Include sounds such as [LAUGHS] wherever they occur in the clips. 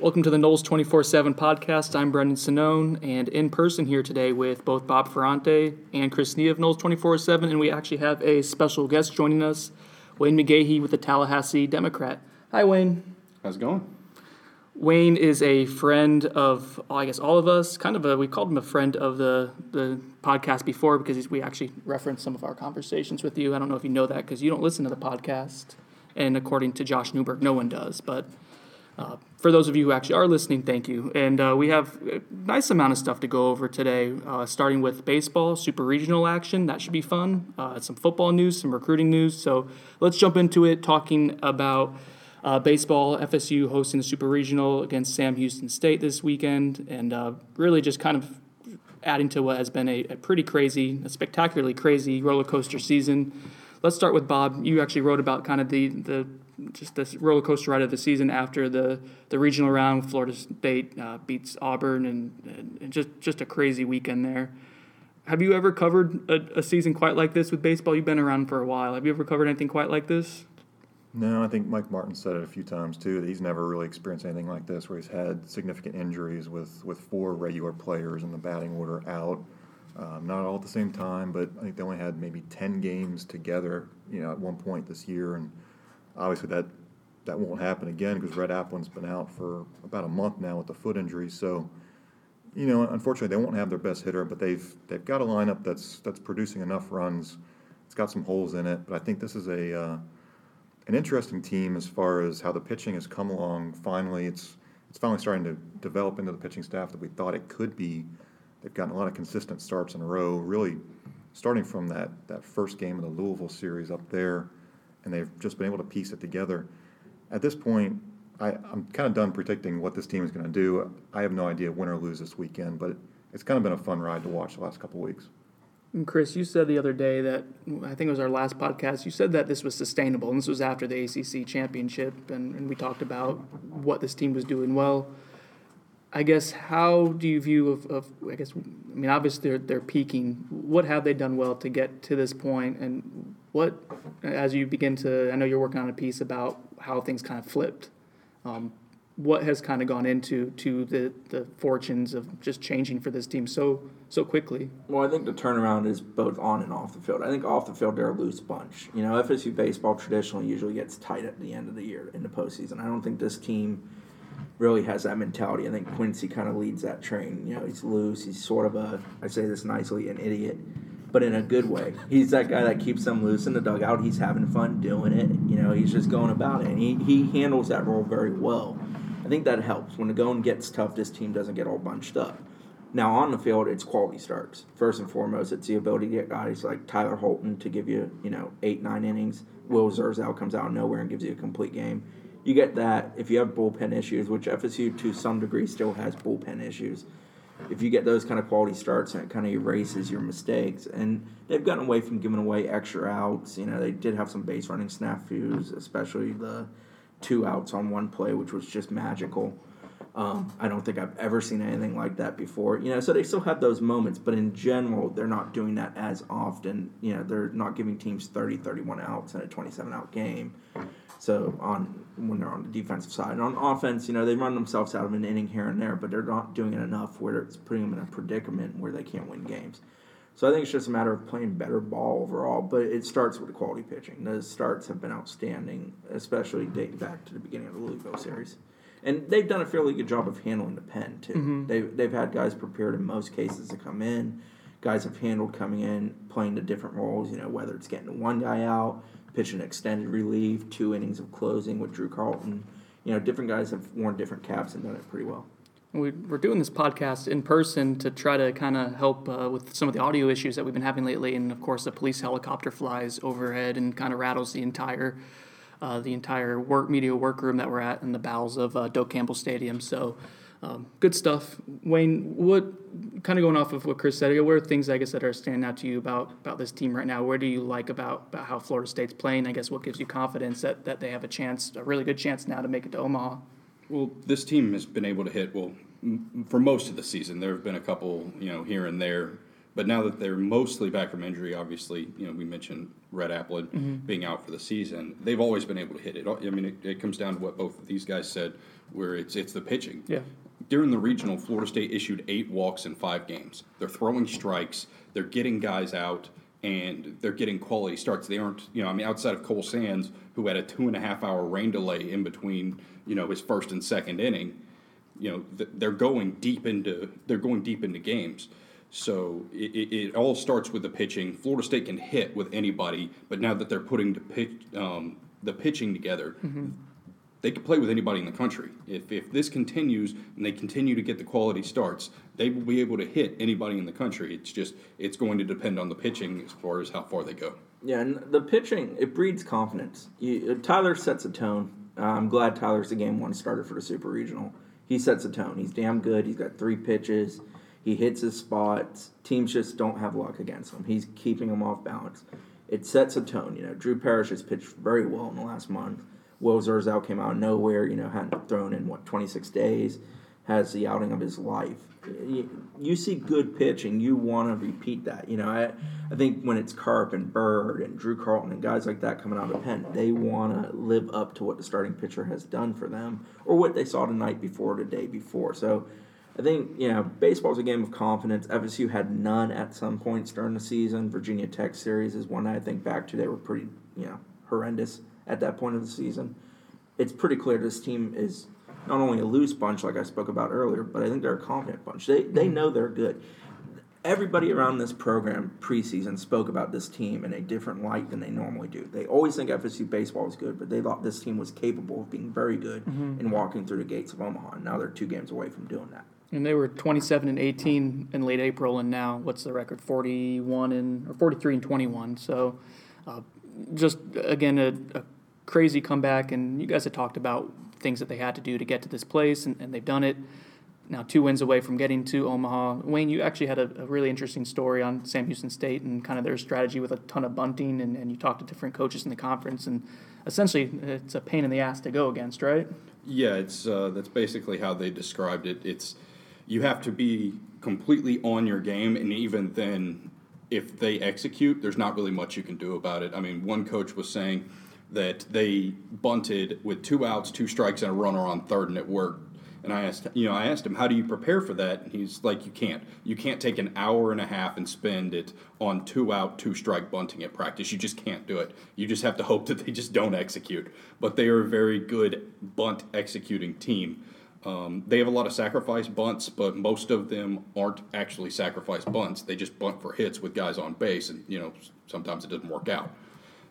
Welcome to the Noles 24 7 podcast. I'm Brendan Sonnone, and in person here today with both Bob Ferrante and Chris Nee of Noles 24 7. And we actually have a special guest joining us, Wayne McGahee with the Tallahassee Democrat. Hi, Wayne. How's it going? Wayne is a friend of, I guess, all of us. Kind of a, we called him a friend of the, the podcast before because we actually referenced some of our conversations with you. I don't know if you know that because you don't listen to the podcast. And according to Josh Newberg, no one does. But uh, for those of you who actually are listening, thank you. And uh, we have a nice amount of stuff to go over today, uh, starting with baseball, super regional action. That should be fun. Uh, some football news, some recruiting news. So let's jump into it, talking about uh, baseball. FSU hosting the super regional against Sam Houston State this weekend, and uh, really just kind of adding to what has been a, a pretty crazy, a spectacularly crazy roller coaster season. Let's start with Bob. You actually wrote about kind of the, the just this roller coaster ride of the season after the, the regional round. Florida State uh, beats Auburn, and, and, just just a crazy weekend there. Have you ever covered a, a, season quite like this with baseball? You've been around for a while. Have you ever covered anything quite like this? No, I think Mike Martin said it a few times too that he's never really experienced anything like this, where he's had significant injuries with with four regular players in the batting order out. Um, not all at the same time, but I think they only had maybe ten games together, you know, at one point this year, and obviously that that won't happen again because Rhett Aplin has been out for about a month now with the foot injury. So, you know, unfortunately, they won't have their best hitter, but they've they've got a lineup that's that's producing enough runs. It's got some holes in it, but I think this is a uh, an interesting team as far as how the pitching has come along. Finally, it's it's finally starting to develop into the pitching staff that we thought it could be. They've gotten a lot of consistent starts in a row, really starting from that, that first game of the Louisville series up there and they've just been able to piece it together. At this point, I, am kind of done predicting what this team is going to do. I have no idea win or lose this weekend, but it's kind of been a fun ride to watch the last couple weeks. And Chris, you said the other day that I think it was our last podcast. You said that this was sustainable, and this was after the ACC championship, and, and we talked about what this team was doing well. I guess how do you view of, of I guess I mean obviously they're they're peaking. What have they done well to get to this point, and what as you begin to I know you're working on a piece about how things kind of flipped. Um, what has kind of gone into to the, the fortunes of just changing for this team so so quickly? Well, I think the turnaround is both on and off the field. I think off the field they're a loose bunch. You know, FSU baseball traditionally usually gets tight at the end of the year in the postseason. I don't think this team really has that mentality. I think Quincy kind of leads that train. You know, he's loose. He's sort of a, I say this nicely, an idiot, but in a good way. He's that guy that keeps them loose in the dugout. He's having fun doing it. You know, he's just going about it. And he, he handles that role very well. I think that helps. When the going gets tough, this team doesn't get all bunched up. Now, on the field, it's quality starts. First and foremost, it's the ability to get guys like Tyler Holton to give you, you know, eight, nine innings. Will Zirzow comes out of nowhere and gives you a complete game you get that if you have bullpen issues, which FSU to some degree still has bullpen issues. If you get those kind of quality starts, it kind of erases your mistakes. And they've gotten away from giving away extra outs. You know, they did have some base running snafus, especially the two outs on one play, which was just magical. Um, I don't think I've ever seen anything like that before. You know, so they still have those moments, but in general, they're not doing that as often. You know, they're not giving teams 30, 31 outs in a 27 out game. So on when they're on the defensive side, and on offense, you know they run themselves out of an inning here and there, but they're not doing it enough where it's putting them in a predicament where they can't win games. So I think it's just a matter of playing better ball overall. But it starts with the quality pitching. The starts have been outstanding, especially dating back to the beginning of the Louisville series. And they've done a fairly good job of handling the pen too. Mm-hmm. They've they've had guys prepared in most cases to come in. Guys have handled coming in, playing the different roles. You know whether it's getting one guy out, pitching extended relief, two innings of closing with Drew Carlton. You know, different guys have worn different caps and done it pretty well. We, are doing this podcast in person to try to kind of help uh, with some of the audio issues that we've been having lately, and of course, the police helicopter flies overhead and kind of rattles the entire uh, the entire work media workroom that we're at in the bowels of uh, Doak Campbell Stadium. So um, good stuff, Wayne. What kind of going off of what Chris said? What are things I guess that are standing out to you about about this team right now? Where do you like about, about how Florida State's playing? I guess what gives you confidence that, that they have a chance, a really good chance now to make it to Omaha? Well, this team has been able to hit well for most of the season. There have been a couple, you know, here and there But now that they're mostly back from injury, obviously, you know, we mentioned Rhett Aplin mm-hmm. being out for the season. They've always been able to hit it. I mean, it, it comes down to what both of these guys said, where it's it's the pitching. Yeah. During the regional, Florida State issued eight walks in five games. They're throwing strikes. They're getting guys out, and they're getting quality starts. They aren't, you know, I mean, outside of Cole Sands, who had a two and a half hour rain delay in between, you know, his first and second inning. You know, th- they're going deep into they're going deep into games. So it, it, it all starts with the pitching. Florida State can hit with anybody, but now that they're putting the pitch, um, the pitching together, they can play with anybody in the country. If, if this continues and they continue to get the quality starts, they will be able to hit anybody in the country. It's just it's going to depend on the pitching as far as how far they go. Yeah, and the pitching it breeds confidence. You, Tyler sets a tone. Uh, I'm glad Tyler's the game one starter for the Super Regional. He sets a tone. He's damn good. He's got three pitches. He hits his spots. Teams just don't have luck against him. He's keeping them off balance. It sets a tone. You know, Drew Parrish has pitched very well in the last month. Will came out of nowhere. You know, hadn't thrown in what 26 days. Has the outing of his life. You, you see good pitching, you want to repeat that. You know, I I think when it's Karp and Bird and Drew Carlton and guys like that coming out of the pen, they want to live up to what the starting pitcher has done for them or what they saw the night before, or the day before. So. I think you know baseball's a game of confidence. FSU had none at some points during the season. Virginia Tech series is one I think back to. They were pretty you know horrendous at that point of the season. It's pretty clear this team is not only a loose bunch like I spoke about earlier, but I think they're a confident bunch. They they mm-hmm. know they're good. Everybody around this program preseason spoke about this team in a different light than they normally do. They always think FSU baseball is good, but they thought this team was capable of being very good mm-hmm. and walking through the gates of Omaha. And now they're two games away from doing that. And they were 27 and 18 in late April, and now what's the record? 41 and or 43 and 21. So, uh, just again a, a crazy comeback. And you guys had talked about things that they had to do to get to this place, and, and they've done it. Now two wins away from getting to Omaha. Wayne, you actually had a, a really interesting story on Sam Houston State and kind of their strategy with a ton of bunting, and, and you talked to different coaches in the conference, and essentially it's a pain in the ass to go against, right? Yeah, it's uh, that's basically how they described it. It's you have to be completely on your game, and even then, if they execute, there's not really much you can do about it. I mean, one coach was saying that they bunted with two outs, two strikes, and a runner on third, and it worked. And I asked, you know, I asked him, how do you prepare for that? And he's like, you can't. You can't take an hour and a half and spend it on two out, two strike bunting at practice. You just can't do it. You just have to hope that they just don't execute. But they are a very good bunt executing team. Um, they have a lot of sacrifice bunts, but most of them aren't actually sacrifice bunts. They just bunt for hits with guys on base, and you know sometimes it doesn't work out.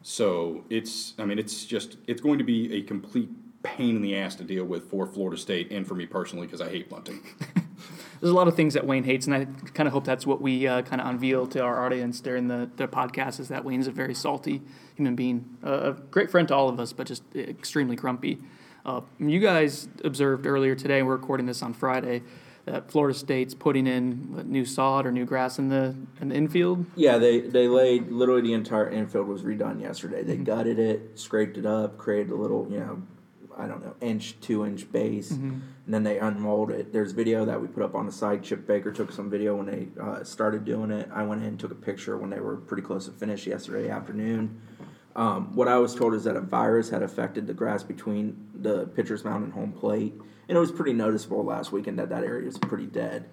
So it's, I mean, it's just it's going to be a complete pain in the ass to deal with for Florida State and for me personally because I hate bunting. [LAUGHS] there's a lot of things that Wayne hates, and I kind of hope that's what we uh, kind of unveil to our audience during the, the podcast. Is that Wayne's a very salty human being, uh, a great friend to all of us, but just extremely grumpy. Uh, you guys observed earlier today. We're recording this on Friday. That Florida State's putting in what, new sod or new grass in the in the infield. Yeah, they they laid literally the entire infield was redone yesterday. They gutted it, scraped it up, created a little you know, I don't know, inch two inch base, and then they unrolled it. There's video that we put up on the site. Chip Baker took some video when they uh, started doing it. I went in and took a picture when they were pretty close to finish yesterday afternoon. Um, what I was told is that a virus had affected the grass between the pitcher's mound and home plate, and it was pretty noticeable last weekend that that area is pretty dead.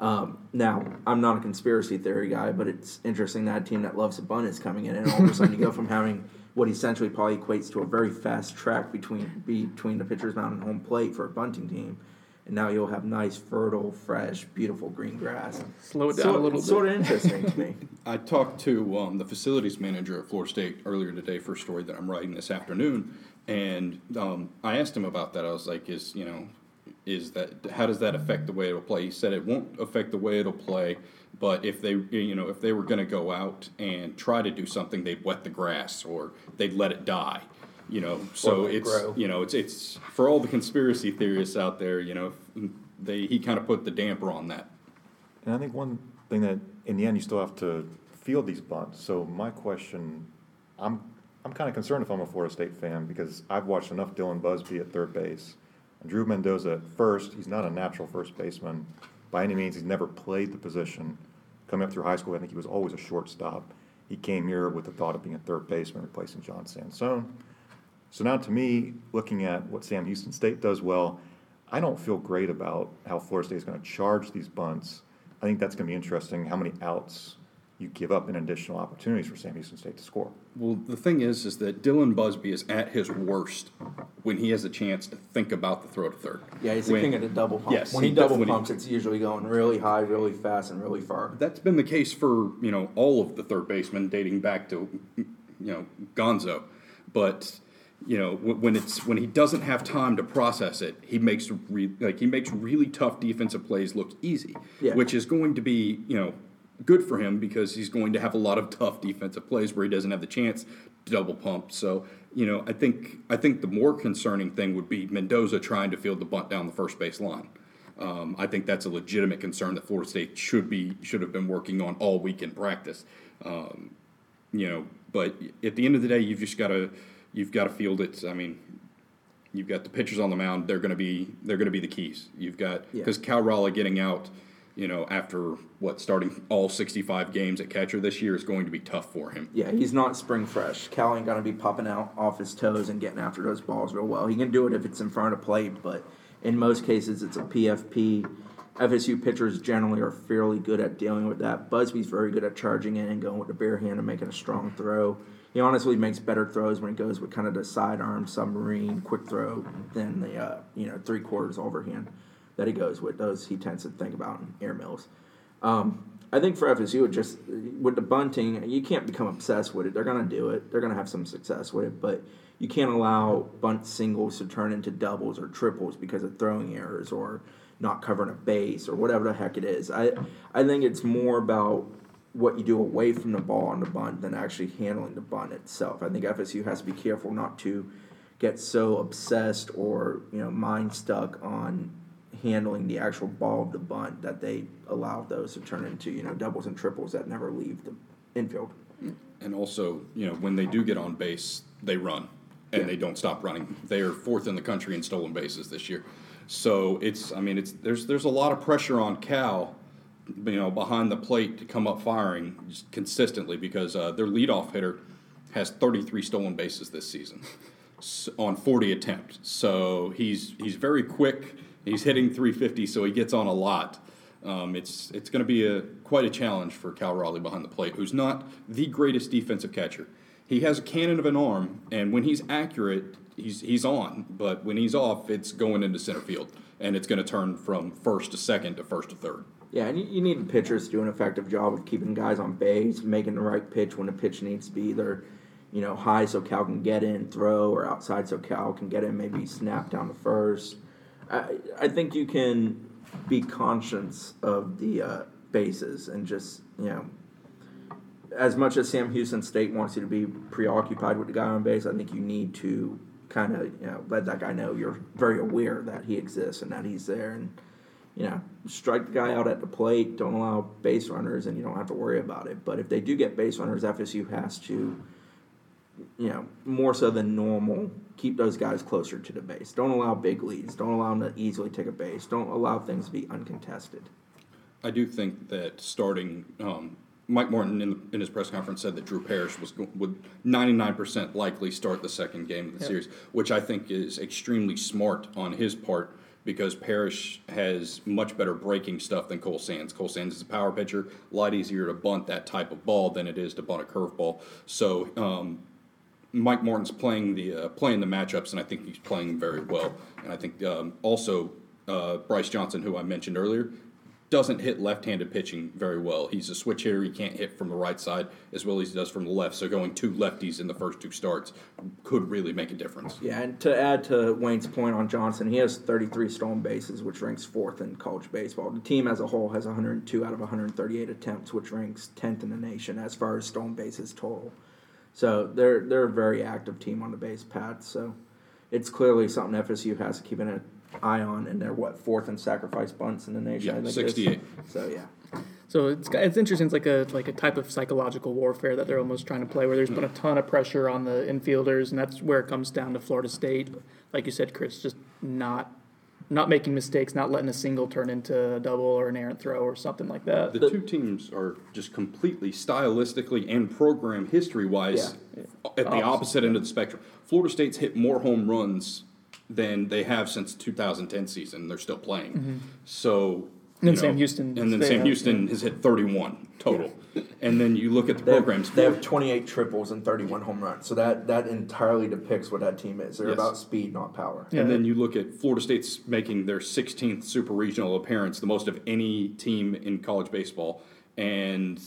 Um, now, I'm not a conspiracy theory guy, but it's interesting that a team that loves a bunt is coming in, and all of a sudden you go from having what essentially probably equates to a very fast track between between the pitcher's mound and home plate for a bunting team, and now you'll have nice, fertile, fresh, beautiful green grass. Slow it down So- a little bit. Sort of interesting to me. [LAUGHS] I talked to um, the facilities manager at Florida State earlier today for a story that I'm writing this afternoon, and um, I asked him about that. I was like, "Is you know, is that how does that affect the way it'll play?" He said it won't affect the way it'll play, but if they you know if they were going to go out and try to do something, they'd wet the grass or they'd let it die. You know, so it's grow. you know it's it's for all the conspiracy theorists out there. You know, they he kind of put the damper on that. And I think one thing that, in the end, you still have to field these bunts. So my question, I'm, I'm kind of concerned if I'm a Florida State fan because I've watched enough Dylan Busby at third base. And Drew Mendoza at first, he's not a natural first baseman by any means. He's never played the position. coming up through high school, I think he was always a shortstop. He came here with the thought of being a third baseman, replacing John Sansone. So now, to me, looking at what Sam Houston State does well, I don't feel great about how Florida State is going to charge these bunts. I think that's going to be interesting. How many outs you give up in additional opportunities for Sam Houston State to score? Well, the thing is, is that Dylan Busby is at his worst when he has a chance to think about the throw to third. Yeah, he's the When- king of the double pump. Yes, when he, he double definitely- pumps, it's usually going really high, really fast, and really far. That's been the case for you know all of the third basemen dating back to you know Gonzo, but you know when it's when he doesn't have time to process it, he makes re, like he makes really tough defensive plays look easy, Yeah. which is going to be you know good for him because he's going to have a lot of tough defensive plays where he doesn't have the chance to double pump. So you know I think I think the more concerning thing would be Mendoza trying to field the bunt down the first base line. Um, I think that's a legitimate concern that Florida State should be should have been working on all week in practice. Um, you know, but at the end of the day, you've just got to you've got to field it. I mean, you've got the pitchers on the mound; they're going to be they're going to be the keys. You've got Yeah. because Cal Raleigh getting out, you know, after what starting all sixty five games at catcher this year is going to be tough for him. Yeah, he's not spring fresh. Cal ain't gonna be popping out off his toes and getting after those balls real well. He can do it if it's in front of plate, but in most cases it's a PFP. FSU pitchers generally are fairly good at dealing with that. Busby's very good at charging in and going with the bare hand and making a strong throw. He honestly makes better throws when he goes with kind of the sidearm submarine quick throw than the uh, you know three quarters overhand that he goes with. Those he tends to think about in air mills. Um, I think for FSU, it just with the bunting, you can't become obsessed with it. They're to do it. They're to have some success with it, but you can't allow bunt singles to turn into doubles or triples because of throwing errors or not covering a base or whatever the heck it is. I I think it's more about what you do away from the ball on the bunt than actually handling the bunt itself. I think FSU has to be careful not to get so obsessed or you know mind stuck on handling the actual ball of the bunt that they allow those to turn into you know doubles and triples that never leave the infield. And also, you know, when they do get on base, they run and Yeah. they don't stop running. They are fourth in the country in stolen bases this year. So it's, I mean, it's there's there's a lot of pressure on Cal, you know, behind the plate to come up firing consistently because uh, their leadoff hitter has 33 stolen bases this season on 40 attempts. So he's he's very quick. He's hitting 350, so he gets on a lot. Um, it's it's going to be a quite a challenge for Cal Raleigh behind the plate, who's not the greatest defensive catcher. He has a cannon of an arm, and when he's accurate, he's he's on. But when he's off, it's going into center field, and it's going to turn from first to second to first to third. Yeah, and you, need pitchers to do an effective job of keeping guys on base, making the right pitch when the pitch needs to be either, you know, high so Cal can get in, throw, or outside so Cal can get in, maybe snap down to first. I, I think you can be conscious of the uh, bases and just, you know, as much as Sam Houston State wants you to be preoccupied with the guy on base, I think you need to kind of, you know, let that guy know you're very aware that he exists and that he's there and you know, strike the guy out at the plate. Don't allow base runners, and you don't have to worry about it. But if they do get base runners, FSU has to, you know, more so than normal, keep those guys closer to the base. Don't allow big leads. Don't allow them to easily take a base. Don't allow things to be uncontested. I do think that starting um, Mike Martin in, the, in his press conference said that Drew Parrish was would 99% likely start the second game of the Yep. series, which I think is extremely smart on his part because Parrish has much better breaking stuff than Cole Sands. Cole Sands is a power pitcher, a lot easier to bunt that type of ball than it is to bunt a curveball. So um, Mike Martin's playing the uh, playing the matchups, and I think he's playing very well. And I think um, also uh, Bryce Johnson, who I mentioned earlier, doesn't hit left-handed pitching very well. He's a switch hitter. He can't hit from the right side as well as he does from the left. So going two lefties in the first two starts could really make a difference. Yeah, and to add to Wayne's point on Johnson, he has 33 stolen bases, which ranks fourth in college baseball. The team as a whole has 102 out of 138 attempts, which ranks 10th in the nation as far as stolen bases total. So they're they're a very active team on the base path. So it's clearly something FSU has to keep an eye on, and they're what fourth in sacrifice bunts in the nation. Yeah, I think 68. So yeah, So it's it's interesting. It's like a like a type of psychological warfare that they're almost trying to play, where there's been a mm. ton of pressure on the infielders, and that's where it comes down to Florida State. Like you said, Chris, just not not making mistakes, not letting a single turn into a double or an errant throw or something like that. The two teams are just completely stylistically and program history wise at the Opposite. opposite end of the spectrum. Florida State's hit more home runs than they have since 2010 season. They're still playing. Mm-hmm. So. And then you Sam Houston, And then Sam have- Houston has hit 31 total. And then you look at the They have, programs. they have 28 triples and 31 home runs. So that, that entirely depicts what that team is. They're Yes. about speed, not power. Yeah. And then you look at Florida State's making their 16th super regional appearance, the most of any team in college baseball, and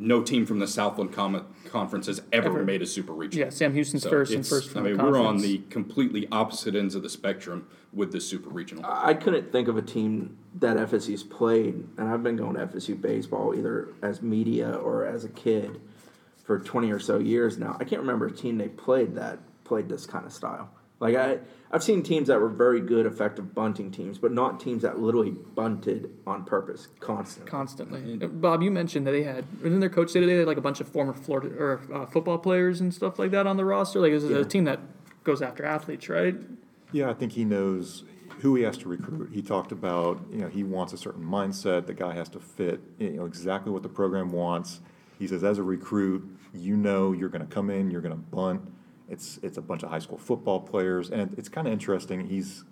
no team from the Southland Com- Conference has ever, Ever. made a super regional. Yeah, Sam Houston's So first and first from I mean, the we're on the completely opposite ends of the spectrum with this super regional. I couldn't think of a team that FSU's played, and I've been going to FSU baseball either as media or as a kid for 20 or so years now. I can't remember a team they played that played this kind of style. Like I, I've seen teams that were very good, effective bunting teams, but not teams that literally bunted on purpose constantly. constantly. Bob, you mentioned that they had, didn't their coach say today they had like a bunch of former Florida or uh, football players and stuff like that on the roster? Like, this is Yeah. a team that goes after athletes, right? Yeah, I think he knows who he has to recruit. He talked about, you know, he wants a certain mindset. The guy has to fit, you know, exactly what the program wants. He says, as a recruit, you know you're going to come in, you're going to bunt. It's it's a bunch of high school football players, and it's kind of interesting. He's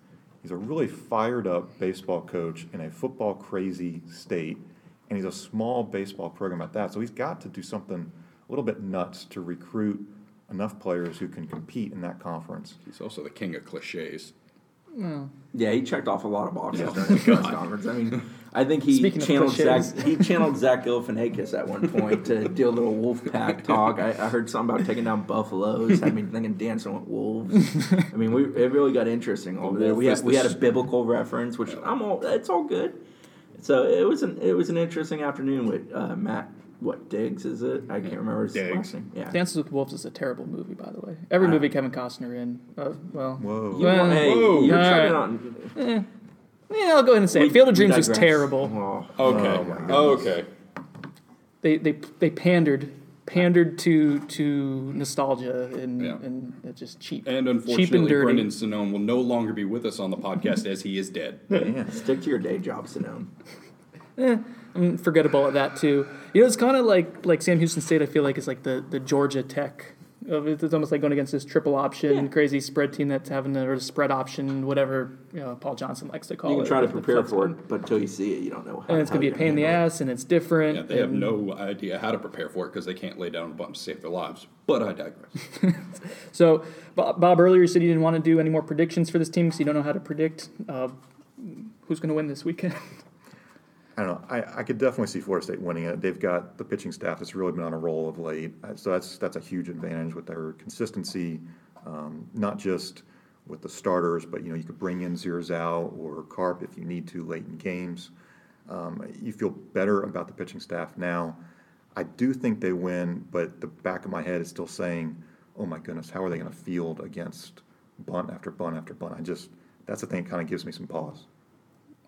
he's a really fired up baseball coach in a football crazy state, and he's a small baseball program at that. So he's got to do something a little bit nuts to recruit enough players who can compete in that conference. He's also the king of cliches. Well, Yeah, he checked off a lot of boxes during the [LAUGHS] press conference. I mean, I think he Speaking channeled Zach. He channeled Zach Galifianakis at one point to do a little wolf pack [LAUGHS] talk. I, I heard something about taking down buffaloes. I mean, thinking dancing with wolves. I mean, we it really got interesting over there. We had the we had a s- biblical reference, which I'm all. It's all good. So it was an it was an interesting afternoon with uh, Matt. What Deggs is it? I can't remember his Deggs. last name. Yeah. Dances with Wolves is a terrible movie, by the way. Every Uh, movie Kevin Costner in, uh, well, Whoa. You, Well, hey, whoa. you're All right. on. Yeah, I'll go ahead and say we- it. Field of Dreams was digress. terrible. Oh. Okay. Oh, my okay. They they they pandered pandered to to nostalgia and Yeah. and it's just cheap, And cheap and unfortunately, dirty. Brendan Sonnone will no longer be with us on the podcast as he is dead. [LAUGHS] Man. Stick to your day job, Sonnone. Eh, I'm forgettable at that too. You know, it's kind of like like Sam Houston State. I feel like is like the the Georgia Tech. Of it. It's almost like going against this triple option, crazy spread team that's having the or the spread option, whatever you know Paul Johnson likes to call it. You it. can try to prepare for it, but until you see it, you don't know how. And it's gonna be a pain in the handle it. ass, and it's different. Yeah, they have no idea how to prepare for it because they can't lay down a bump to save their lives. But I digress. [LAUGHS] So, Bob, Bob, earlier you said you didn't want to do any more predictions for this team because you don't know how to predict uh, who's going to win this weekend. [LAUGHS] I don't know. I, I could definitely see Florida State winning it. They've got the pitching staff that's really been on a roll of late, Uh, so that's that's a huge advantage with their consistency, um, not just with the starters, but you know you could bring in Zirzow or Karp if you need to late in games. Um, you feel better about the pitching staff now. I do think they win, but the back of my head is still saying, "Oh my goodness, how are they going to field against bunt after bunt after bunt?" I just that's the thing that kind of gives me some pause.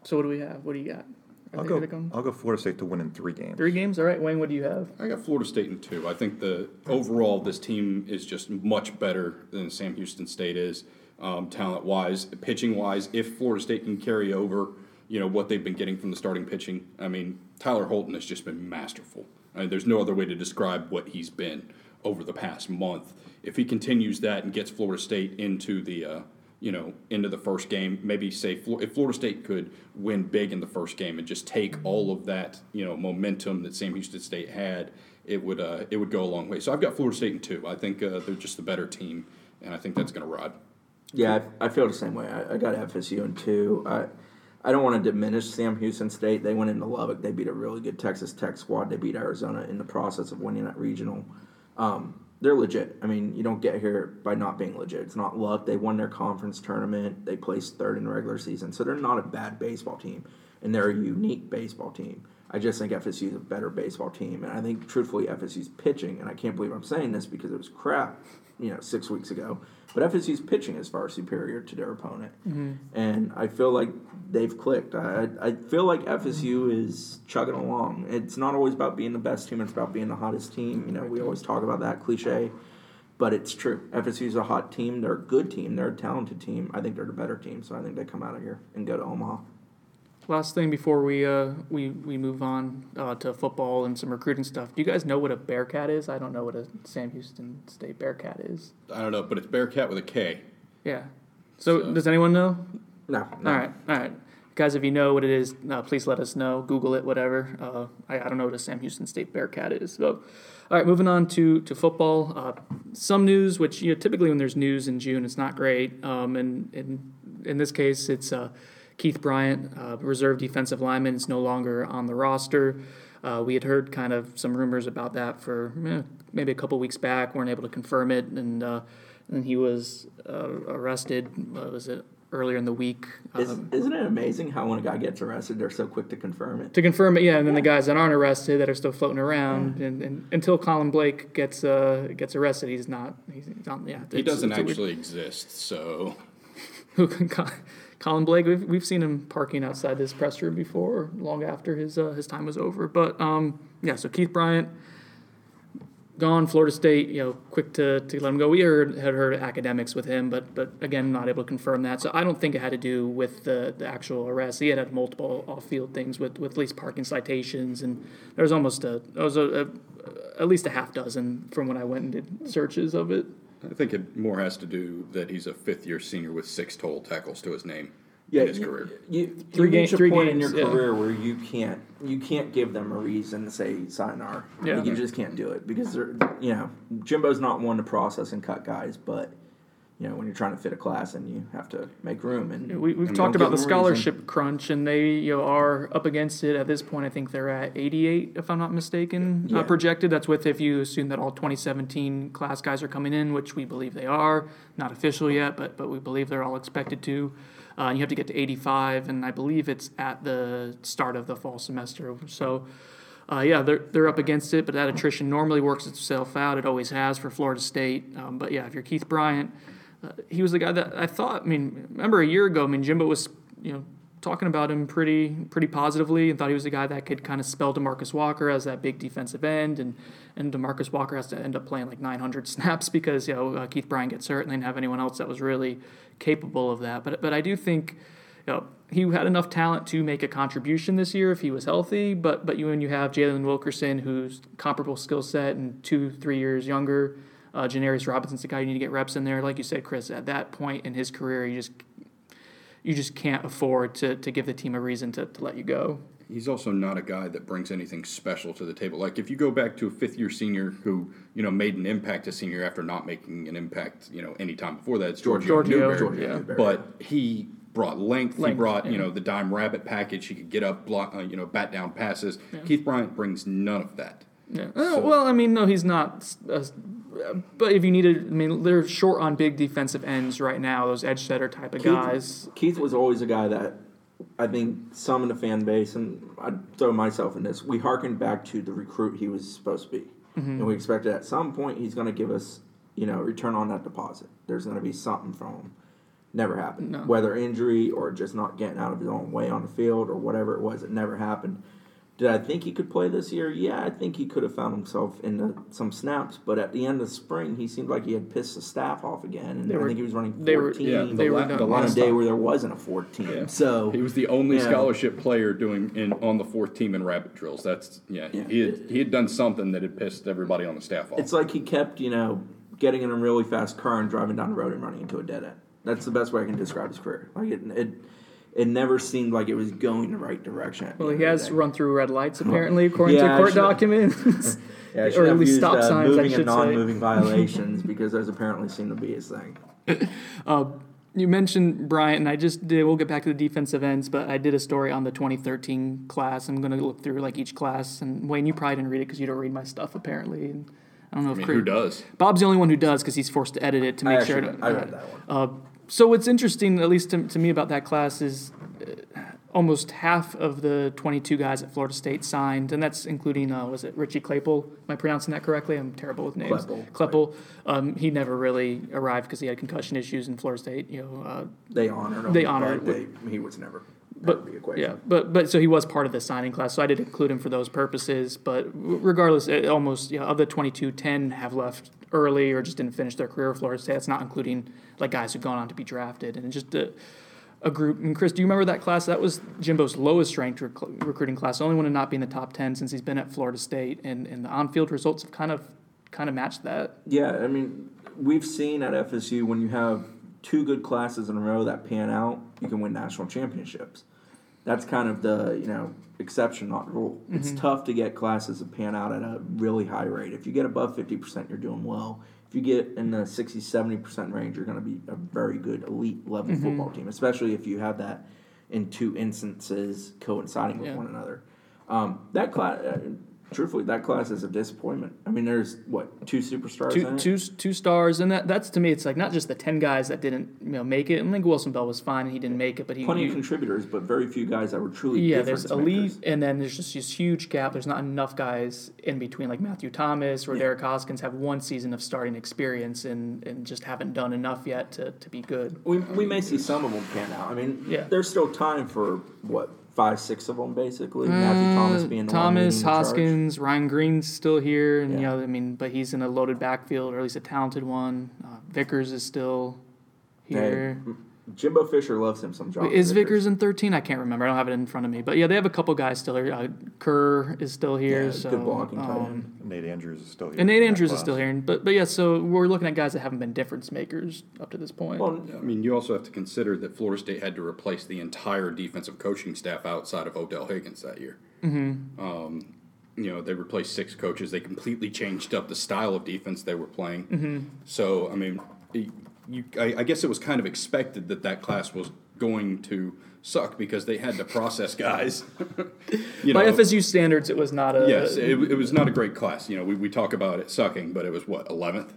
so, what do we have? What do you got? Are I'll go. are they going- I'll go Florida State to win in three games. Three games? All right, Wayne, what do you have? I got Florida State in two. I think the overall this team is just much better than Sam Houston State is, um, talent wise, pitching wise. If Florida State can carry over, you know what they've been getting from the starting pitching. I mean, Tyler Holton has just been masterful. I mean, there's no other way to describe what he's been over the past month. If he continues that and gets Florida State into the uh, you know, into the first game. Maybe say if Florida State could win big in the first game and just take all of that, you know, momentum that Sam Houston State had, it would uh, it would go a long way. So I've got Florida State in two. I think uh, they're just the better team, and I think that's going to ride. Yeah, I, I feel the same way. I, I got FSU in two. I, I don't want to diminish Sam Houston State. They went into Lubbock. They beat a really good Texas Tech squad. They beat Arizona in the process of winning that regional. Um, they're legit. I mean, you don't get here by not being legit. It's not luck. They won their conference tournament. They placed third in the regular season. So they're not a bad baseball team, and they're a unique baseball team. I just think FSU is a better baseball team, and I think truthfully FSU's pitching, and I can't believe I'm saying this because it was crap, you know, six weeks ago. But FSU's pitching is far superior to their opponent, mm-hmm. and I feel like they've clicked. I, I I feel like FSU is chugging along. It's not always about being the best team; it's about being the hottest team. You know, we always talk about that cliche, but it's true. FSU's a hot team. They're a good team. They're a talented team. I think they're the better team. So I think they come out of here and go to Omaha. Last thing before we uh, we we move on uh, to football and some recruiting stuff. Do you guys know what a Bearcat is? I don't know what a Sam Houston State Bearcat is. I don't know, but it's Bearcat with a K. Yeah. So, So- does anyone know? No, no. All right, all right, guys. If you know what it is, uh, please let us know. Google it, whatever. Uh, I, I don't know what a Sam Houston State Bearcat is. So, all right, moving on to to football. Uh, some news, which you know, typically when there's news in June, it's not great. Um, and in in this case, it's uh, Keith Bryant, uh, reserve defensive lineman, is no longer on the roster. Uh, we had heard kind of some rumors about that for eh, maybe a couple weeks back. weren't able to confirm it, and uh, and he was uh, arrested. Uh, was it earlier in the week? Is, Um, isn't it amazing how when a guy gets arrested, they're so quick to confirm it? to confirm it, yeah, and then the guys that aren't arrested that are still floating around, and, and until Colin Blake gets uh, gets arrested, he's not. He's not. Yeah, He doesn't it's a weird- actually exist, so [LAUGHS] Who can Col- Colin Blake? We've, we've seen him parking outside this press room before, long after his uh, his time was over. But um, yeah, so Keith Bryant gone. Florida State, you know, quick to, to let him go. We heard had heard academics with him, but but again, not able to confirm that. So I don't think it had to do with the, the actual arrest. He had had multiple off field things with, with at least parking citations, and there was almost a there was a, a at least a half dozen from when I went and did searches of it. I think it more has to do that he's a fifth year senior with six total tackles to his name Yeah, in his you, career. You, Three you ga- reach a three point in your yeah. career where you can't you can't give them a reason to say sign our. Yeah. Like, you just can't do it because they're you know Jimbo's not one to process and cut guys, but you know when you're trying to fit a class and you have to make room and We, we've and talked about the a reason. scholarship crunch, and they you know, are up against it at this point. I think they're at 88, if I'm not mistaken, Yeah. uh, projected. That's with if you assume that all 2017 class guys are coming in, which we believe they are. Not official yet, but but we believe they're all expected to. Uh, and you have to get to 85, and I believe it's at the start of the fall semester. So. Uh, yeah, they're they're up against it, but that attrition normally works itself out. It always has for Florida State. Um, but yeah, if you're Keith Bryant, uh, he was the guy that I thought. I mean, remember a year ago? I mean, Jimbo was you know talking about him pretty pretty positively and thought he was the guy that could kind of spell Demarcus Walker as that big defensive end, and and Demarcus Walker has to end up playing like 900 [LAUGHS] snaps because you know uh, Keith Bryant gets hurt and they didn't have anyone else that was really capable of that. But but I do think. You know, he had enough talent to make a contribution this year if he was healthy. But but you and you have Jalen Wilkerson, who's comparable skill set and two three years younger, uh, Janarius Robinson's the guy you need to get reps in there. Like you said, Chris, at that point in his career, you just you just can't afford to, to give the team a reason to, to let you go. He's also not a guy that brings anything special to the table. Like if you go back to a fifth year senior who you know made an impact as senior after not making an impact you know any time before that, it's Giorgio, Giorgio, Newberry. Giorgio Yeah. Newberry. But he brought length. he Length, brought you know the dime rabbit package. He could get up, block, uh, you know, bat down passes. Keith Bryant brings none of that. Yeah. Uh, well, I mean, no, he's not. Uh, but if you needed, I mean, they're short on big defensive ends right now. Those edge setter type of Keith- guys. Keith was always a guy that I think some in the fan base, and I'd throw myself in this, we harkened back to the recruit he was supposed to be. Mm-hmm. And we expected at some point he's going to give us, you know, return on that deposit. There's going to be something from him. Never happened. No. Whether injury or just not getting out of his own way on the field or whatever it was, it never happened. Did I think he could play this year? Yeah, I think he could have found himself in some snaps. But at the end of spring, he seemed like he had pissed the staff off again. And They I were- think he was running they were- 14 Yeah, the, were la- done. the on a last day where there wasn't a 14. Yeah. So He was the only Yeah. scholarship player doing in on the fourth team in rabbit drills. That's yeah. Yeah. He had he had done something that had pissed everybody on the staff off. it's like he kept, you know, getting in a really fast car and driving down the road and running into a dead end. That's the best way I can describe his career. Like it, it, it never seemed like it was going the right direction. Well, he has day. run through red lights [LAUGHS] apparently, according Yeah, to court documents. [LAUGHS] [LAUGHS] Yeah, or at least used, stop uh, signs, I moving should and say. non-moving violations because those apparently seem to be his thing. Uh, you mentioned Bryant, and I just did. We'll get back to the defensive ends, but I did a story on the 2013 class. I'm going to look through like each class, and Wayne, you probably didn't read it because you don't read my stuff apparently. And I don't know I if mean, Chris- who does? Bob's the only one who does because he's forced to edit it to I make actually sure. read- I read that one. Uh, so what's interesting, at least to, to me, about that class is uh, almost half of the 22 guys at Florida State signed, and that's including uh, was it Richie Claypool? Am I pronouncing that correctly? I'm terrible with names. Claypool. Claypool. Um, he never really arrived because he had concussion issues in Florida State. You know, uh, They honored him. They honored they, he was never. But of the equation. yeah, but but so he was part of the signing class, so I did include him for those purposes. But regardless, it almost yeah, of the 22, 10 have left early or just didn't finish their career at Florida State. That's not including like guys who've gone on to be drafted, and just a, a group. And Chris, do you remember that class? That was Jimbo's lowest ranked rec- recruiting class, the only one to not be in the top ten since he's been at Florida State, and and the on field results have kind of kind of matched that. Yeah, I mean, we've seen at FSU when you have two good classes in a row that pan out, you can win national championships. That's kind of the you know exception, not rule. It's tough to get classes to pan out at a really high rate. If you get above fifty percent, you're doing well. If you get in the 60, 70 percent range, you're going to be a very good elite level football team. Especially if you have that in two instances coinciding with Yeah. one another. Um, that class, uh, truthfully, that class is a disappointment. I mean, there's what two superstars in two, it? two, two stars, and that that's to me, it's like not just the ten guys that didn't you know make it. And I think Wilson Bell was fine, and he didn't make it, but he plenty of contributors, but very few guys that were truly yeah, there's elite, and then there's just this huge gap. There's not enough guys in between, like Matthew Thomas or Yeah. Derek Hoskins, have one season of starting experience and, and just haven't done enough yet to, to be good. We, we may see some of them pan out. I mean, Yeah. there's still time for what five, six of them basically. Matthew Thomas being the one Uh, Thomas, charge. Hoskins, Ryan Green's still here, and you Yeah. know, I mean, but he's in a loaded backfield, or at least a talented one. Uh, Vickers is still Hey, here. Jimbo Fisher loves him some. John Is Vickers in 13? I can't remember. I don't have it in front of me. But yeah, they have a couple guys still here. Uh, Kerr is still here. Yeah, so, good blocking tight um, end. Nate Andrews is still here. And Nate in that Andrews is still here. But but yeah, so we're looking at guys that haven't been difference makers up to this point. Well, I mean, you also have to consider that Florida State had to replace the entire defensive coaching staff outside of Odell Haggins that year. Mm-hmm. Um, you know, they replaced six coaches. They completely changed up the style of defense they were playing. Mm-hmm. So, I mean, y- you, I, I guess it was kind of expected that that class was going to suck because they had to process guys. [LAUGHS] you By know, FSU standards, it was not a. yes, it, it was not a great class. You know, we, we talk about it sucking, but it was what eleventh.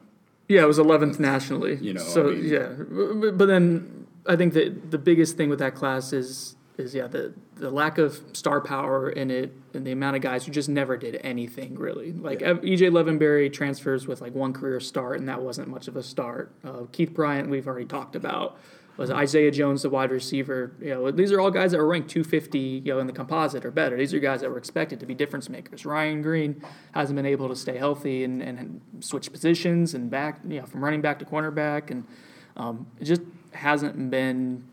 Yeah, it was 11th nationally. You know, so I mean- yeah, but then I think that the biggest thing with that class is is yeah the the lack of star power in it and the amount of guys who just never did anything really. Like Ev- EJ Levenberry transfers with like one career start, and that wasn't much of a start. Uh, Keith Bryant, we've already talked about. Was Isaiah Jones the wide receiver? You know, these are all guys that were ranked 250, you know, in the composite or better. These are guys that were expected to be difference makers. Ryan Green hasn't been able to stay healthy and, and switch positions and back, you know, from running back to cornerback, and um, it just hasn't been.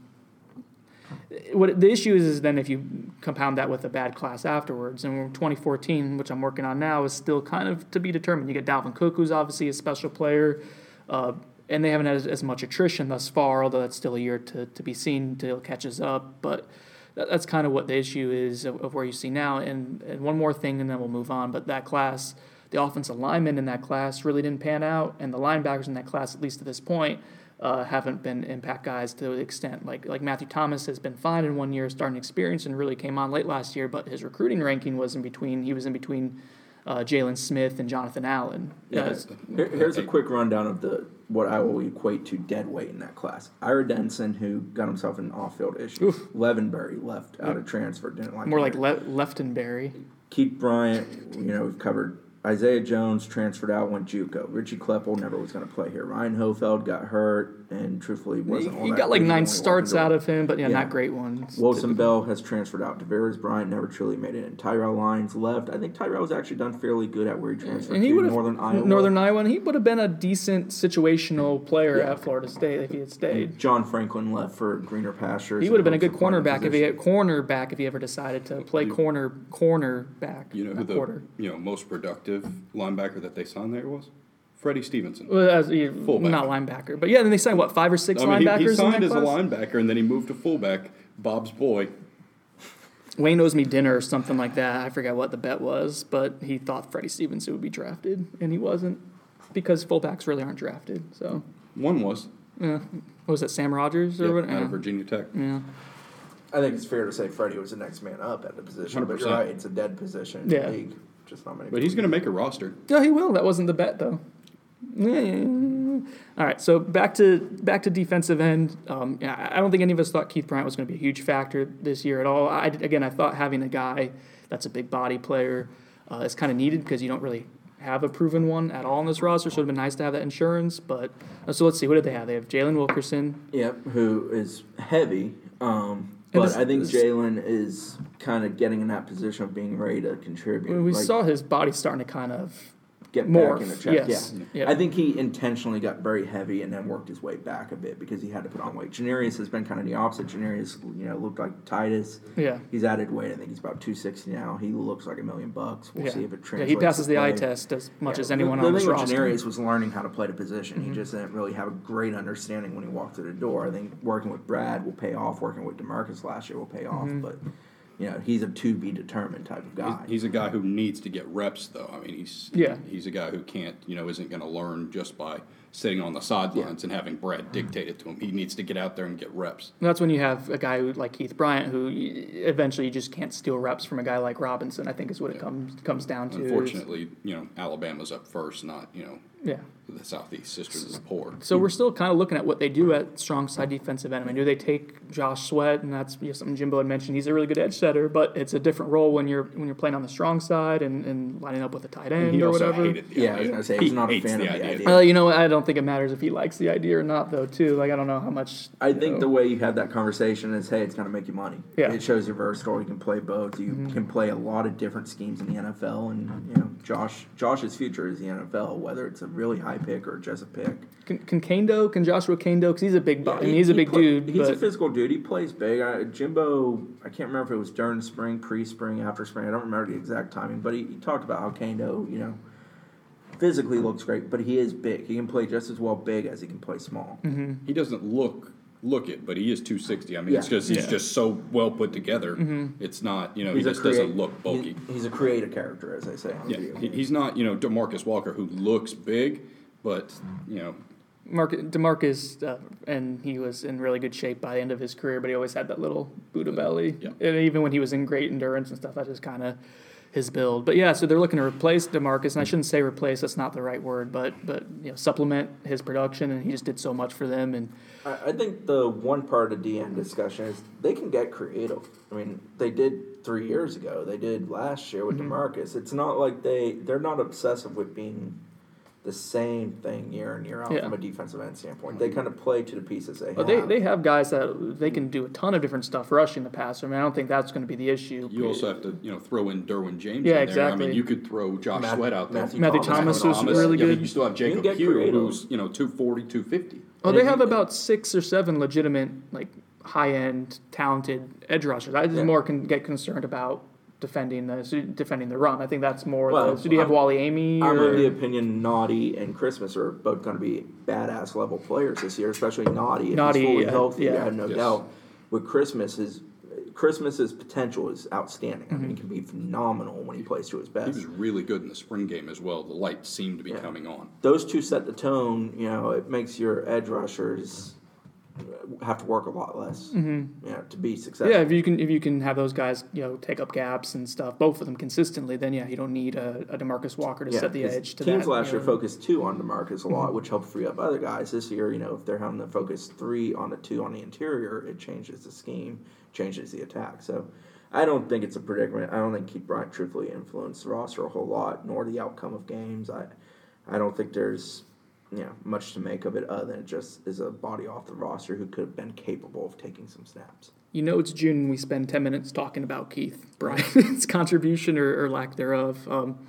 What the issue is is then if you compound that with a bad class afterwards, and 2014, which I'm working on now, is still kind of to be determined. You get Dalvin Cook, who's obviously a special player. Uh, and they haven't had as, as much attrition thus far, although that's still a year to, to be seen till it catches up. But that, that's kind of what the issue is of, of where you see now. And, and one more thing, and then we'll move on. But that class, the offensive linemen in that class really didn't pan out, and the linebackers in that class, at least to this point, uh, haven't been impact guys to the extent like like Matthew Thomas has been fine in one year starting experience and really came on late last year, but his recruiting ranking was in between. He was in between uh, Jaylon Smith and Jonathan Allen. Yeah, Uh, Here, here's a quick rundown of the what I will equate to dead weight in that class. Ira Denson, who got himself an off-field issues. Levenberry left out of transfer, didn't like more it like. Le- Levenberry. Keith Bryant, you know, we've covered. Isaiah Jones transferred out, went JUCO. Richie Claypool never was going to play here. Ryan Hoefeld got hurt, and truthfully wasn't. all You that got like nine starts out of him, but yeah, Yeah. not great ones. Wilson Bell has transferred out. Devers Bryant never truly made it. And Tyrell Lyons left. I think Tyrell was actually done fairly good at where he transferred and he to Northern [LAUGHS] Iowa. Northern Iowa, and he would have been a decent situational player at Florida State if he had stayed. John Franklin left for greener pastures. He would have been a good hopes of playing cornerback if he had cornerback if he ever decided to play corner cornerback. You know who the quarter. you know most productive linebacker that they signed there was? Freddie Stevenson. Well, as, he- Fullback. not linebacker, but yeah. Then they signed what five or six I mean, linebackers he, he signed in as that a linebacker and then he moved to fullback. Bob's boy. Wayne owes me dinner or something like that. I forget what the bet was, but he thought Freddie Stevenson would be drafted, and he wasn't because fullbacks really aren't drafted. So, One was yeah. what was it, Sam Rogers or yeah, what? out Yeah. of Virginia Tech. yeah. I think it's fair to say Freddie was the next man up at the position. But you're right, it's a dead position in Yeah. The league. Just not many. But he's going to make a roster. Yeah, he will. That wasn't the bet though. All right, so back to back to defensive end. Um, yeah, I I don't think any of us thought Keith Bryant was going to be a huge factor this year at all. I, again, I thought having a guy that's a big body player uh, is kind of needed because you don't really have a proven one at all in this roster. So it'd been nice to have that insurance. But uh, so let's see, what did they have? They have Jalen Wilkerson. Yep, who is heavy. Um, But this- I think Jalen is kind of getting in that position of being ready to contribute. we like, saw his body starting to kind of get morph, back in the check. yes. Yeah. Yeah. I think he intentionally got very heavy and then worked his way back a bit because he had to put on weight. Janarius has been kind of the opposite. Janarius, you know, looked like Titus. yeah. He's added weight. I think he's about 260 now. He looks like a million bucks. We'll yeah. see if it yeah, translates. he passes the eye test as much Yeah, as anyone the, on the thing with roster. Mm-hmm. Janarius was learning how to play the position. He just didn't really have a great understanding when he walked through the door. I think working with Brad will pay off. Working with Demarcus last year will pay off. Mm-hmm. But you know, he's a to be determined type of guy. he's a guy who needs to get reps, though. I mean, he's Yeah. he's a guy who can't, you know, isn't going to learn just by sitting on the sidelines and having Brad dictate it to him. He needs to get out there and get reps. And That's when you have a guy who, like Keith Bryant, who eventually you just can't steal reps from a guy like Robinson. I think is what it comes comes down to. Unfortunately, you know, Alabama's up first, not you know yeah. the Southeast Sisters of the Poor. So we're still kind of looking at what they do at strong side defensive end. I mean, do they take Josh Sweat, and that's you know, something Jimbo had mentioned. He's a really good edge setter, but it's a different role when you're when you're playing on the strong side and, and lining up with a tight end he or also whatever. hated the Yeah, I was gonna say, he he's not a fan the of the idea. idea. Well, you know, what? I don't think it matters if he likes the idea or not, though. Too like I don't know how much. I think know. the way you have that conversation is, hey, it's going to make you money. Yeah. Mm-hmm. It shows you're versatile. You can play both. You can play a lot of different schemes in the NFL, and you know, Josh Josh's future is the NFL. Whether it's a really high pick or just a pick. can, can Kaindoh, can Joshua Kaindoh, because he's a big, bu- I mean, he- he's a big play- dude, He's a physical dude. He plays big. I, Jimbo, I can't remember if it was during spring, pre-spring, after spring. I don't remember the exact timing, but he, he talked about how Kaindoh, you know, physically looks great, but he is big. He can play just as well big as he can play small. Mm-hmm. He doesn't look look it, but he is 260. I mean, it's Yeah. just he's Yeah. just so well put together. Mm-hmm. It's not you know He's he just create- doesn't look bulky. He's, he's a creative character, as I say. On Yeah, video he, games. he's not you know Demarcus Walker who looks big, but you know Mark, Demarcus, uh, and he was in really good shape by the end of his career, but he always had that little Buddha belly. Yeah. And even when he was in great endurance and stuff, that's just kind of his build. But yeah, so they're looking to replace Demarcus, and I shouldn't say replace, that's not the right word, but but you know, supplement his production, and he just did so much for them. And I, I think the one part of the DN discussion is they can get creative. I mean, they did three years ago. They did last year with Mm-hmm. Demarcus. It's not like they they're not obsessive with being the same thing year in year out Yeah. from a defensive end standpoint. Mm-hmm. They kind of play to the pieces they but have. they, they have guys that they can do a ton of different stuff rushing the passer. I mean, I don't think that's going to be the issue. you also have to you know throw in Derwin James. Yeah, in there. I mean, you could throw Josh Matt- Sweat out there. Matthew Matthew Thomas, Thomas was really yeah, good. You still have You Jacob get Pugh, creative. who's you know 240, 250. Oh, And they have you- about six or seven legitimate, like high end, talented edge rushers. I just Yeah. more can get concerned about defending the defending the run. I think that's more. Well, the, so do you have I'm- Wally Aime? I'm or, of the opinion Nnadi and Christmas are both going to be badass level players this year, especially Nnadi. If Nnadi, he's fully uh, healthy, yeah. I have no Yes. doubt. With Christmas, his Christmas's potential is outstanding. I Mm-hmm. mean, he can be phenomenal when he plays to his best. He was really good in the spring game as well. The light seemed to be coming on. Those two set the tone. You know, it makes your edge rushers have to work a lot less. You know, to be successful. Mm-hmm. yeah, if you can if you can have those guys, you know, take up gaps and stuff, both of them consistently, then yeah, you don't need a, a Demarcus Walker to set the edge to teams that. last year know. focused two on Demarcus a lot, which helped free up other guys. This year, you know, if they're having to focus three on the two on the interior, it changes the scheme, changes the attack. So, I don't think it's a predicament. I don't think Keith Bryant truthfully influenced the roster a whole lot, nor the outcome of games. I, I don't think there's, you know, much to make of it other than it just is a body off the roster who could have been capable of taking some snaps. You know, it's June. We spend ten minutes talking about Keith Bryant's [LAUGHS] contribution or, or lack thereof. Um,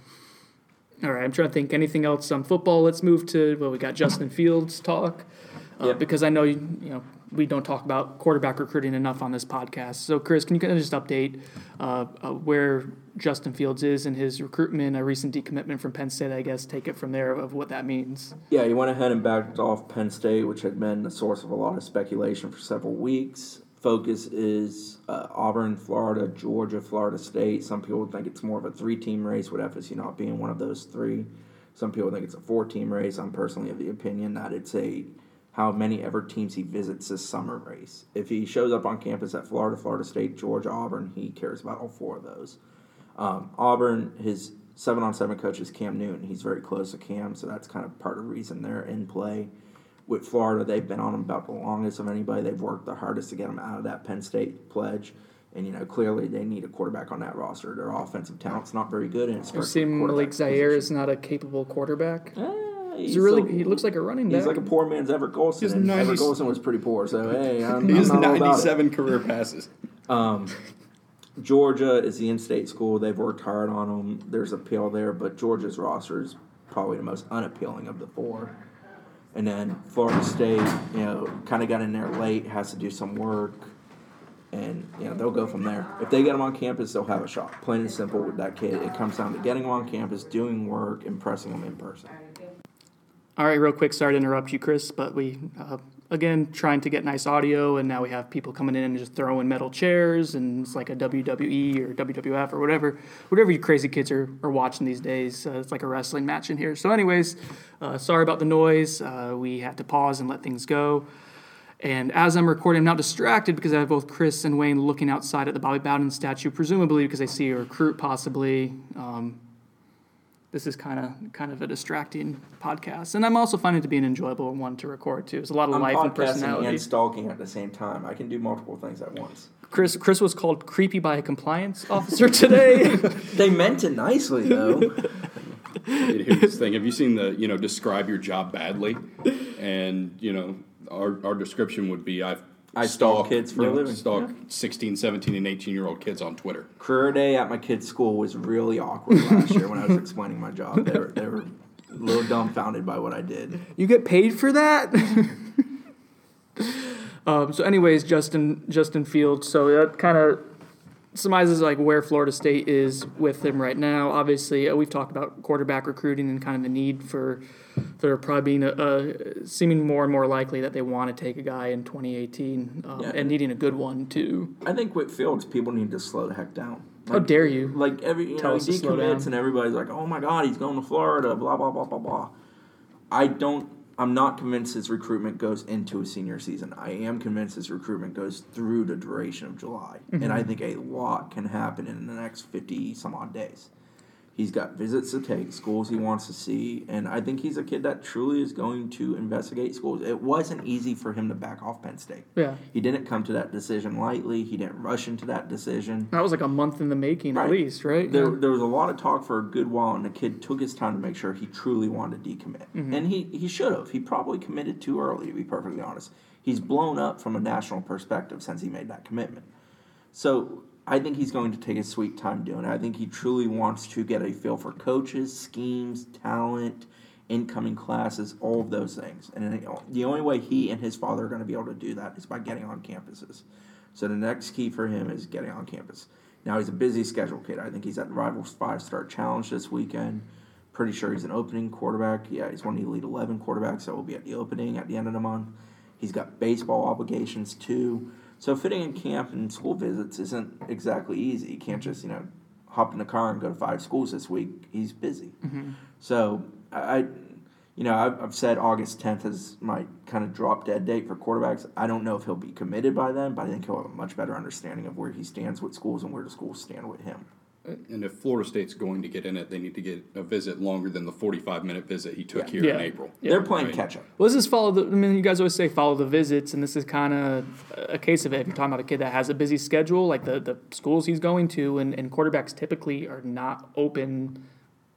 all right, I'm trying to think anything else on football. Let's move to well, we got Justin Fields talk uh, Yep. because I know you, you know we don't talk about quarterback recruiting enough on this podcast. So, Chris, can you kind of just update uh, uh, where Justin Fields is in his recruitment, a recent decommitment from Penn State? I guess take it from there of what that means. Yeah, he went ahead and backed off Penn State, which had been the source of a lot of speculation for several weeks. Focus is uh, Auburn, Florida, Georgia, Florida State. Some people think it's more of a three team race, with FSU not being one of those three. Some people think it's a four team race. I'm personally of the opinion that it's a how many ever teams he visits this summer race. If he shows up on campus at Florida, Florida State, Georgia, Auburn, he cares about all four of those. Um, Auburn, his seven on seven coach is Cam Newton. He's very close to Cam, so that's kind of part of the reason they're in play. With Florida, they've been on him about the longest of anybody. They've worked the hardest to get him out of that Penn State pledge. And, you know, clearly they need a quarterback on that roster. Their offensive talent's not very good, and it's You see, Malik Zaire is not a capable quarterback. Eh, He's really he looks like a running back. He's like a poor man's Everett Golson. He's and 90 Everett Golson was pretty poor, so hey, [LAUGHS] I'm, He I'm has not all about it. 97 career passes. [LAUGHS] Um, Georgia is the in-state school. They've worked hard on them. There's appeal there, but Georgia's roster is probably the most unappealing of the four. And then Florida State, you know, kind of got in there late, has to do some work, and you know they'll go from there. If they get them on campus, they'll have a shot. Plain and simple with that kid. It comes down to getting them on campus, doing work, impressing them in person. All right, real quick, sorry to interrupt you, Chris, but we, uh, again, trying to get nice audio, and now we have people coming in and just throwing metal chairs, and it's like a WWE or WWF or whatever, whatever you crazy kids are, are watching these days. Uh, it's like a wrestling match in here. So, anyways, uh, sorry about the noise. Uh, we had to pause and let things go. And as I'm recording, I'm now distracted because I have both Chris and Wayne looking outside at the Bobby Bowden statue, presumably because they see a recruit possibly. Um, this is kind of kind of a distracting podcast, and I'm also finding it to be an enjoyable one to record too. It's a lot of I'm life and podcasting personality. and stalking at the same time. I can do multiple things at once. Chris Chris was called creepy by a compliance officer today. [LAUGHS] [LAUGHS] They meant it nicely though. Here's the thing: Have you seen the you know describe your job badly? And you know our our description would be I've I stalk kids for you a living. Stalk 16, 17, and 18 year old kids on Twitter. Career day at my kid's school was really awkward last [LAUGHS] year when I was explaining my job. They were they were a little dumbfounded by what I did. you get paid for that? [LAUGHS] um, so, anyways, Justin Justin Fields. So that kind of surmises like where Florida State is with him right now. Obviously, uh, we've talked about quarterback recruiting and kind of the need for there probably being a, a seeming more and more likely that they want to take a guy in 2018 um, Yeah. and needing a good one too. I think with Fields, people need to slow the heck down. How dare you? Like every you Tell know, he to slow decommits down. and everybody's like, "Oh my God, he's going to Florida." Blah blah blah blah blah. I don't. I'm not convinced his recruitment goes into a senior season. I am convinced his recruitment goes through the duration of July, and Mm-hmm. I think a lot can happen in the next fifty some odd days. He's got visits to take, schools he wants to see, and I think he's a kid that truly is going to investigate schools. It wasn't easy for him to back off Penn State. Yeah. He didn't come to that decision lightly. He didn't rush into that decision. That was like a month in the making at least, right? There, Yeah. there was a lot of talk for a good while, and the kid took his time to make sure he truly wanted to decommit. Mm-hmm. And he, he should have. He probably committed too early, to be perfectly honest. He's blown up from a national perspective since he made that commitment. So I think he's going to take his sweet time doing it. I think he truly wants to get a feel for coaches, schemes, talent, incoming classes, all of those things. And the only way he and his father are going to be able to do that is by getting on campuses. So the next key for him is getting on campus. Now he's a busy schedule kid. I think he's at the Rivals Five Star Challenge this weekend. Pretty sure he's an opening quarterback. Yeah, he's one of the Elite Eleven quarterbacks, so he'll be at the opening at the end of the month. He's got baseball obligations too. So fitting in camp and school visits isn't exactly easy. You can't just, you know, hop in the car and go to five schools this week. He's busy. Mm-hmm. So I, I- you know, I've, I've said August 10th is my kind of drop dead date for quarterbacks. I don't know if he'll be committed by then, but I think he'll have a much better understanding of where he stands with schools and where the schools stand with him. And if Florida State's going to get in it, they need to get a visit longer than the 45 minute visit he took here Yeah. in April. Yeah. They're playing Right. catch up. Well, this is follow the. I mean, you guys always say follow the visits, and this is kind of a case of it. If you're talking about a kid that has a busy schedule, like the, the schools he's going to, and, and quarterbacks typically are not open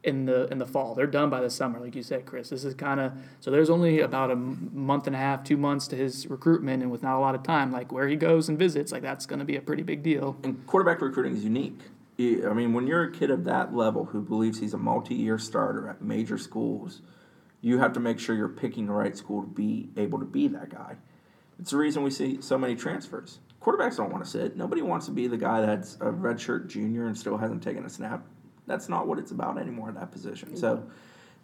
in the in the fall. They're done by the summer, like you said, Chris. This is kind of so. There's only about a m- month and a half, two months to his recruitment, and with not a lot of time, like where he goes and visits, like that's going to be a pretty big deal. And quarterback recruiting is unique. I mean, when you're a kid of that level who believes he's a multi year starter at major schools, you have to make sure you're picking the right school to be able to be that guy. It's the reason we see so many transfers. Quarterbacks don't want to sit. Nobody wants to be the guy that's a redshirt junior and still hasn't taken a snap. That's not what it's about anymore at that position. So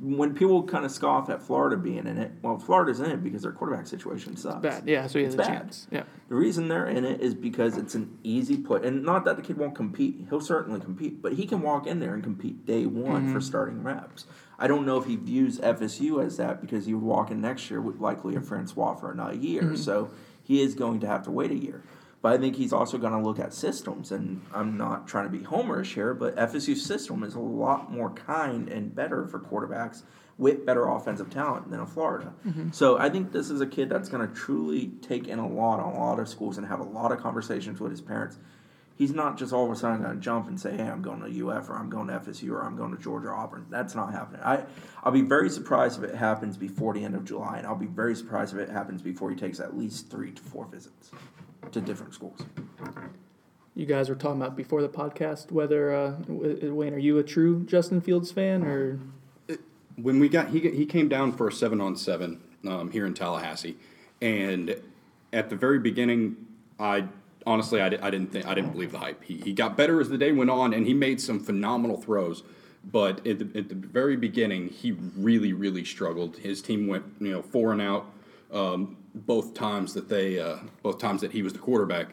when people kind of scoff at Florida being in it, well, Florida's in it because their quarterback situation sucks. Bad, yeah. So he has It's a bad. chance. Yeah. The reason they're in it is because it's an easy play, and not that the kid won't compete. He'll certainly compete, but he can walk in there and compete day one for mm-hmm. starting reps. I don't know if he views FSU as that because he would walk in next year with likely a Francois for another year. Mm-hmm. So he is going to have to wait a year. But I think he's also going to look at systems, and I'm not trying to be homerish here, but FSU's system is a lot more kind and better for quarterbacks with better offensive talent than a Florida. Mm-hmm. So I think this is a kid that's going to truly take in a lot on a lot of schools and have a lot of conversations with his parents. He's not just all of a sudden going to jump and say, "Hey, I'm going to UF or I'm going to FSU or I'm going to Georgia Auburn." That's not happening. I I'll be very surprised if it happens before the end of July, and I'll be very surprised if it happens before he takes at least three to four visits to different schools. you guys were talking about before the podcast whether uh, Wayne, are you a true Justin Fields fan or? when we got he he came down for a seven on seven um, here in Tallahassee, and at the very beginning, I honestly I, I didn't think I didn't believe the hype. He he got better as the day went on, and he made some phenomenal throws. But at the, at the very beginning, he really really struggled. His team went you know four and out um, both times that they uh, both times that he was the quarterback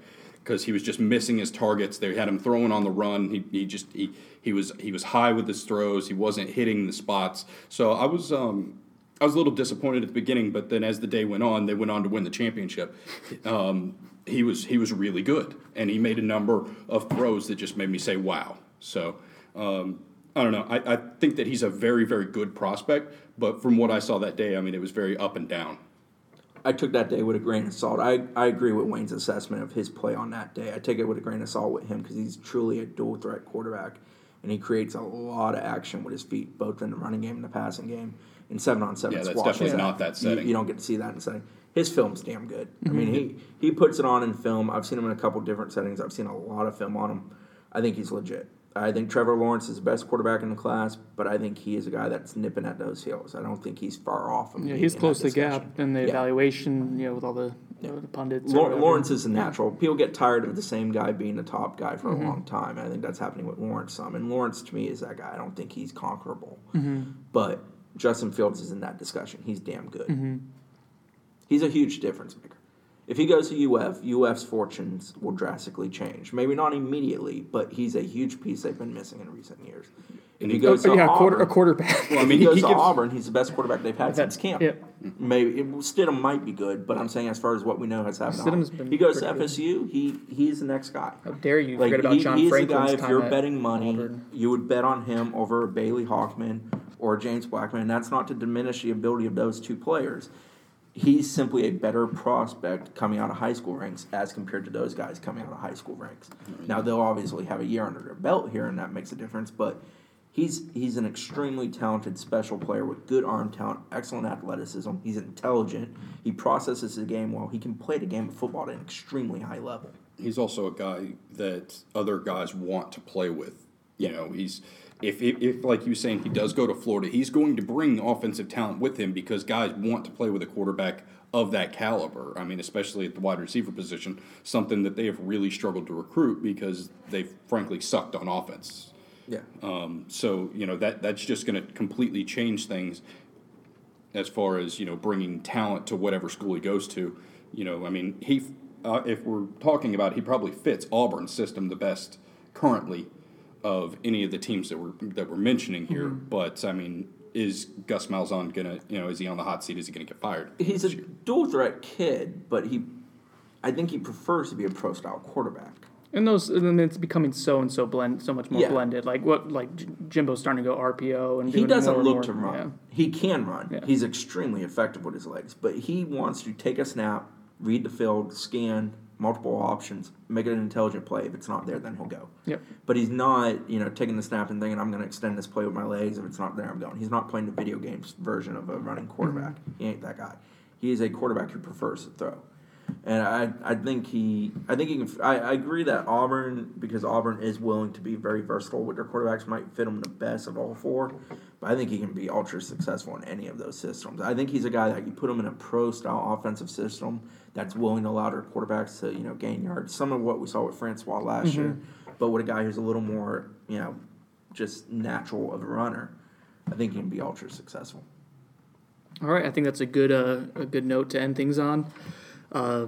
because he was just missing his targets. They had him throwing on the run. He, he just he, he was he was high with his throws. He wasn't hitting the spots. So I was um, I was a little disappointed at the beginning, but then as the day went on, they went on to win the championship. Um, he was he was really good, and he made a number of throws that just made me say wow. So. Um, I don't know. I, I think that he's a very, very good prospect, but from what I saw that day, I mean, it was very up and down. I took that day with a grain of salt. I, I agree with Wayne's assessment of his play on that day. I take it with a grain of salt with him because he's truly a dual threat quarterback, and he creates a lot of action with his feet, both in the running game and the passing game. In seven on seven Yeah, that's definitely that- not that you- setting. You, don't get to see that in setting. His film's damn good. I mm-hmm. mean, he he puts it on in film. I've seen him in a couple different settings. I've seen a lot of film on him. I think he's legit. I think Trevor Lawrence is the best quarterback in the class, but I think he is a guy that's nipping at those heels. I don't think he's far off. Yeah, he's close to the gap in the Yeah. evaluation. You know, with all the, know, the pundits. whatever. Lawrence is a natural. People get tired of the same guy being the top guy for Mm-hmm. a long time. I think that's happening with Lawrence some. And Lawrence to me is that guy. I don't think he's conquerable. Mm-hmm. But Justin Fields is in that discussion. He's damn good. Mm-hmm. He's a huge difference maker. If he goes to UF, UF's fortunes will drastically change. Maybe not immediately, but he's a huge piece they've been missing in recent years. If he Oh, goes to yeah, Auburn, quarter, a quarterback. Well, I mean, he [LAUGHS] goes he to gives, Auburn, he's the best quarterback they've had since Cam. Yeah. Maybe it, Stidham might be good, but I'm saying as far as what we know has happened, Stidham's been he goes to pretty good. FSU. He he's the next guy. How dare you Like forget about he, John he's Franklin's the guy. If you're betting money, Auburn. you would bet on him over Bailey Hockman or James Blackman. That's not to diminish the ability of those two players. He's simply a better prospect coming out of high school ranks as compared to those guys coming out of high school ranks. Mm-hmm. Now they'll obviously have a year under their belt here, and that makes a difference. But he's he's an extremely talented special player with good arm talent, excellent athleticism. He's intelligent. He processes the game well. He can play the game of football at an extremely high level. he's also a guy that other guys want to play with. You know, he's if, if, if like you were saying, he does go to Florida, he's going to bring offensive talent with him because guys want to play with a quarterback of that caliber. I mean, especially at the wide receiver position, something that they have really struggled to recruit because they've frankly sucked on offense. Yeah. Um, so you know that that's just going to completely change things as far as you know bringing talent to whatever school he goes to. You know, I mean, he uh, if we're talking about, he probably fits Auburn's system the best currently of any of the teams that we're that we're mentioning here. Mm-hmm. But I mean, is Gus Malzahn gonna you know is he on the hot seat? Is he gonna get fired? he's a dual threat kid, but he, I think he prefers to be a pro style quarterback. And those, and then it's becoming so and so blend, so much more Yeah. blended. Like what, like J- Jimbo's starting to go RPO and He doesn't more and look more- to run. yeah. He can run. Yeah. He's extremely effective with his legs, but he wants to take a snap, read the field, scan multiple options, make it an intelligent play. If it's not there, then he'll go. Yep. But he's not, you know, taking the snap and thinking I'm going to extend this play with my legs. If it's not there, I'm going. He's not playing the video games version of a running quarterback. Mm-hmm. He ain't that guy. He is a quarterback who prefers to throw. And I, I think he, I think he can. I, I agree that Auburn, because Auburn is willing to be very versatile with their quarterbacks, might fit him the best of all four. But I think he can be ultra successful in any of those systems. I think he's a guy that you put him in a pro style offensive system that's willing to allow their quarterbacks to, you know, gain yards. Some of what we saw with Francois last year, but with a guy who's a little more, you know, just natural of a runner. I think he can be ultra successful. All right, I think that's a good uh, a good note to end things on. Uh,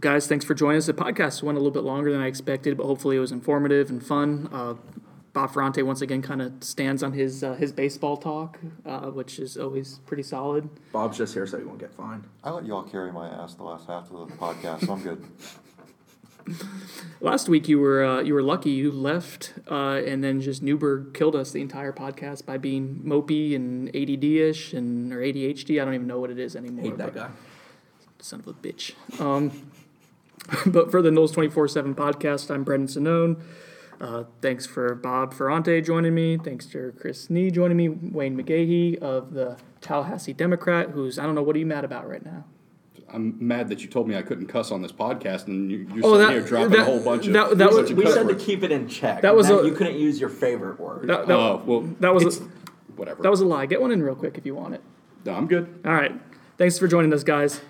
guys, thanks for joining us. The podcast went a little bit longer than I expected, but hopefully it was informative and fun. Uh, Bob Ferrante once again kind of stands on his uh, his baseball talk, uh, which is always pretty solid. Bob's just here so he won't get fined. I let y'all carry my ass the last half of the podcast, so I'm good. [LAUGHS] Last week you were uh, you were lucky you left, uh, and then just Newberg killed us the entire podcast by being mopey and ADD ish and or ADHD. I don't even know what it is anymore. Hate that guy. Son of a bitch. Um, [LAUGHS] but for the Noles 24 7 podcast, I'm Brendan Sonnone. Uh, thanks for Bob Ferrante joining me. Thanks to Chris Nee joining me. Wayne McGahee of the Tallahassee Democrat, who's, I don't know, what are you mad about right now? I'm mad that you told me I couldn't cuss on this podcast, and you, you're Oh, sitting that- here dropping that- a whole bunch of that- that bunch was- of We cuss said to keep it in check. That and was a- you couldn't use your favorite word. That, that, Oh well, that was a, whatever. that was a lie. Get one in real quick if you want it. no, I'm good. All right. Thanks for joining us, guys.